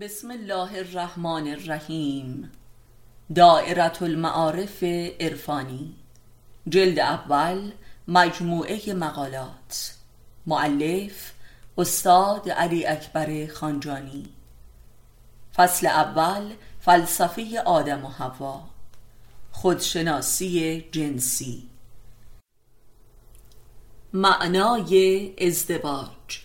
بسم الله الرحمن الرحیم. دائرة المعارف عرفانی. جلد اول مجموعه مقالات. مؤلف استاد علی اکبر خانجانی. فصل اول فلسفه آدم و حوا. خودشناسی جنسی. معنای ازدواج.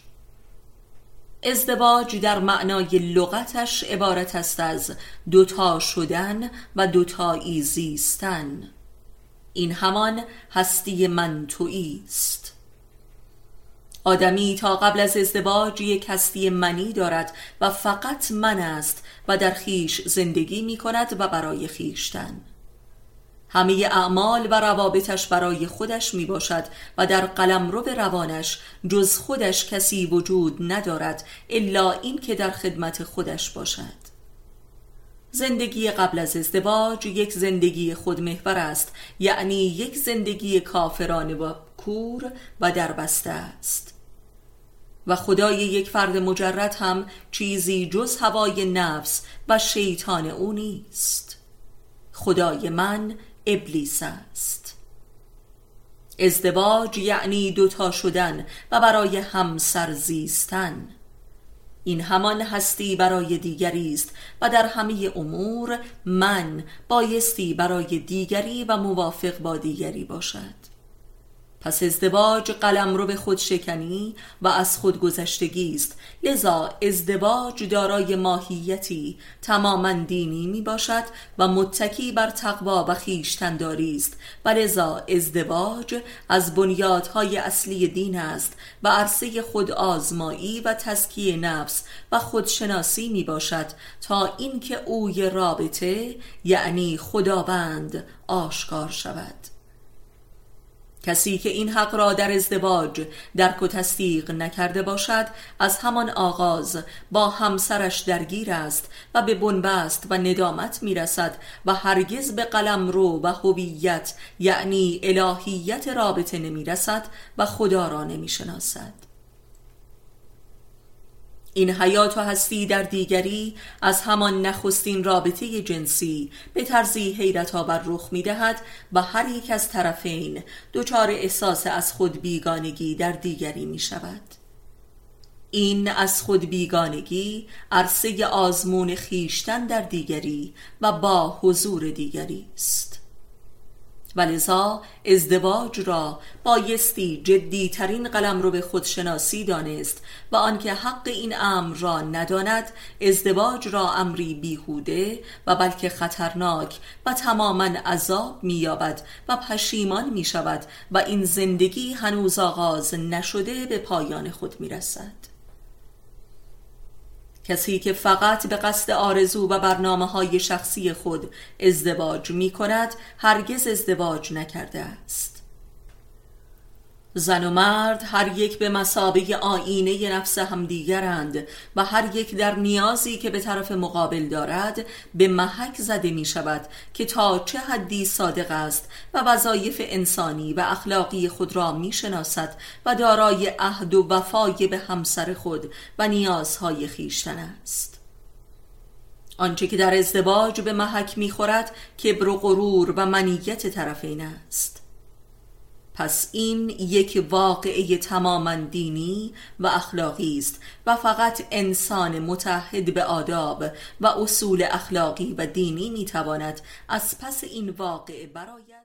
ازدواج در معنای لغتش عبارت است از دوتا شدن و دوتایی زیستن. این همان هستی من است. آدمی تا قبل از ازدواج یک هستی منی دارد و فقط من است و در خیش زندگی می کند و برای خیشتن. همه اعمال و روابطش برای خودش می باشد و در قلمرو روانش جز خودش کسی وجود ندارد الا این که در خدمت خودش باشد. زندگی قبل از ازدواج یک زندگی خودمحور است یعنی یک زندگی کافرانه و کور و دربسته است. و خدای یک فرد مجرد هم چیزی جز هوای نفس و شیطان او نیست. خدای من ابلیس است. ازدواج یعنی دوتا شدن و برای همسر زیستن. این همان هستی برای دیگری است و در همه امور من بایستی برای دیگری و موافق با دیگری باشد. پس ازدواج قلم رو به خود شکنی و از خود گذشتگی است. لذا ازدواج دارای ماهیتی تماما دینی می باشد و متکی بر تقوا و خیشتنداری است. و لذا ازدواج از بنیادهای اصلی دین است و عرصه خود آزمایی و تزکیه نفس و خودشناسی می باشد تا اینکه اوی رابطه یعنی خداوند آشکار شود. کسی که این حق را در ازدواج درک و تصدیق نکرده باشد از همان آغاز با همسرش درگیر است و به بنبست و ندامت می‌رسد و هرگز به قلم رو و هویت یعنی الهیت رابطه نمی‌رسد و خدا را نمی‌شناسد. این حیات و هستی در دیگری از همان نخستین رابطه جنسی به طرزی حیرت آور رخ می دهد و هر یک از طرفین دچار احساس از خود بیگانگی در دیگری می شود این از خود بیگانگی عرصه آزمون خیشتن در دیگری و با حضور دیگری است. ولذا ازدواج را بایستی جدی ترین قلم رو به خودشناسی دانست و آنکه حق این امر را نداند ازدواج را امری بیهوده و بلکه خطرناک و تماما عذاب مییابد و پشیمان می شود و این زندگی هنوز آغاز نشده به پایان خود می رسد کسی که فقط به قصد آرزو و برنامه های شخصی خود ازدواج می کند هرگز ازدواج نکرده است. زن و مرد هر یک به مسابه آینه نفس همدیگرند و هر یک در نیازی که به طرف مقابل دارد به محک زده می شود که تا چه حدی صادق است و وظایف انسانی و اخلاقی خود را می شناسد و دارای عهد و وفای به همسر خود و نیازهای خیشتن است. آنچه که در ازدواج به محک می خورد کبر و غرور و منیت طرفین است. پس این یک واقعه تماما دینی و اخلاقی است و فقط انسان متحد به آداب و اصول اخلاقی و دینی می‌تواند از پس این واقعه برای